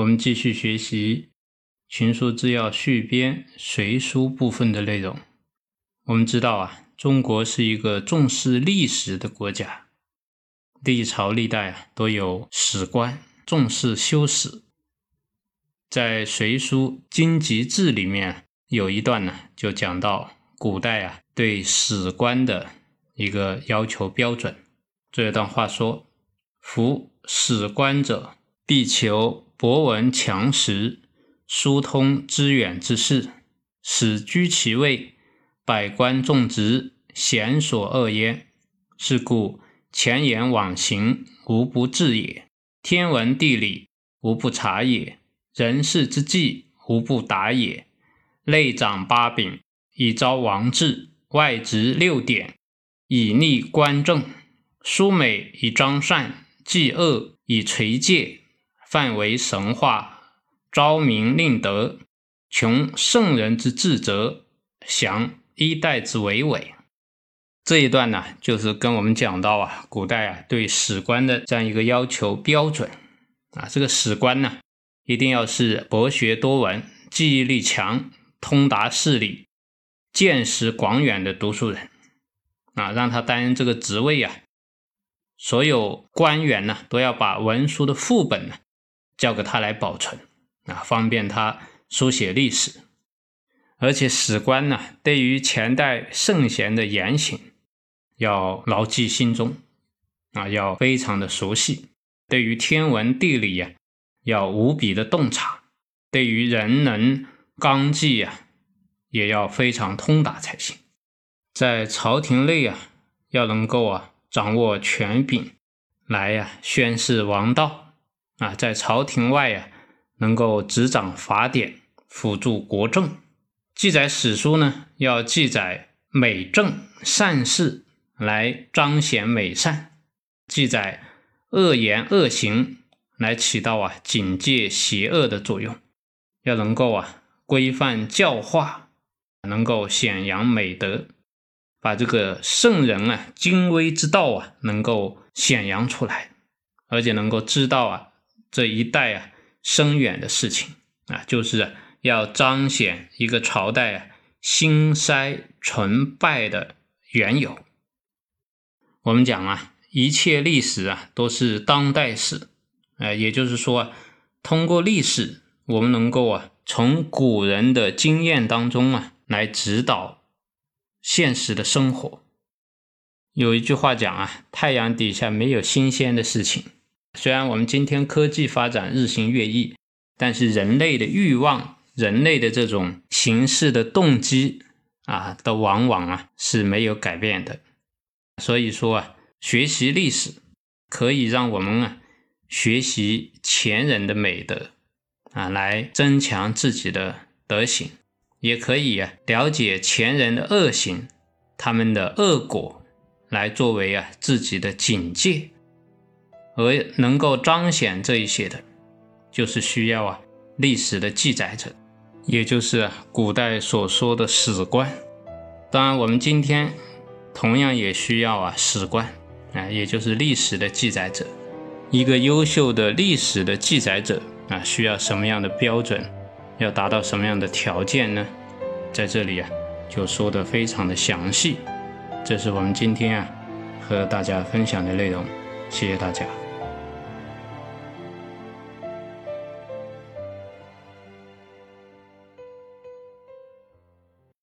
我们继续学习《群书治要续编》随书部分的内容。我们知道啊，中国是一个重视历史的国家，历朝历代啊都有史官，重视修史。在《隋书经籍志》里面有一段呢，就讲到。古代啊，对史官的一个要求标准，这段话说：“夫史官者，必求博闻强识，疏通知远之事，使居其位，百官众职，贤所恶焉。是故前言往行，无不治也；天文地理，无不察也；人事之际，无不达也。内长八柄。”以昭王制，外直六典，以立官政；书美以彰善，纪恶以垂戒。范为神话，昭明令德，穷圣人之治则，降一代之为伟。这一段呢，就是跟我们讲到啊，古代啊对史官的这样一个要求标准啊。这个史官呢，一定要是博学多闻、记忆力强、通达事理。见识广远的读书人啊，让他担任这个职位啊，所有官员呢都要把文书的副本呢交给他来保存啊，方便他书写历史。而且史官呢，对于前代圣贤的言行要牢记心中啊，要非常的熟悉；对于天文地理呀，要无比的洞察；对于人能纲纪呀。也要非常通达才行，在朝廷内啊，要能够啊掌握权柄，来呀宣示王道啊；在朝廷外呀，能够执掌法典，辅助国政。记载史书呢，要记载美政善事，来彰显美善；记载恶言恶行，来起到啊警戒邪恶的作用。要能够啊规范教化。能够显扬美德，把这个圣人啊精微之道啊能够显扬出来，而且能够知道啊这一代啊深远的事情啊，就是要彰显一个朝代啊兴衰成败的缘由。我们讲啊，一切历史啊都是当代史，呃，也就是说，通过历史，我们能够啊从古人的经验当中啊。来指导现实的生活。有一句话讲啊，太阳底下没有新鲜的事情。虽然我们今天科技发展日新月异，但是人类的欲望、人类的这种行事的动机啊，都往往啊是没有改变的。所以说啊，学习历史可以让我们啊学习前人的美德啊，来增强自己的德行。也可以啊，了解前人的恶行，他们的恶果，来作为啊自己的警戒，而能够彰显这一些的，就是需要啊历史的记载者，也就是古代所说的史官。当然，我们今天同样也需要啊史官啊，也就是历史的记载者。一个优秀的历史的记载者啊，需要什么样的标准？要达到什么样的条件呢？在这里啊，就说的非常的详细。这是我们今天啊和大家分享的内容，谢谢大家。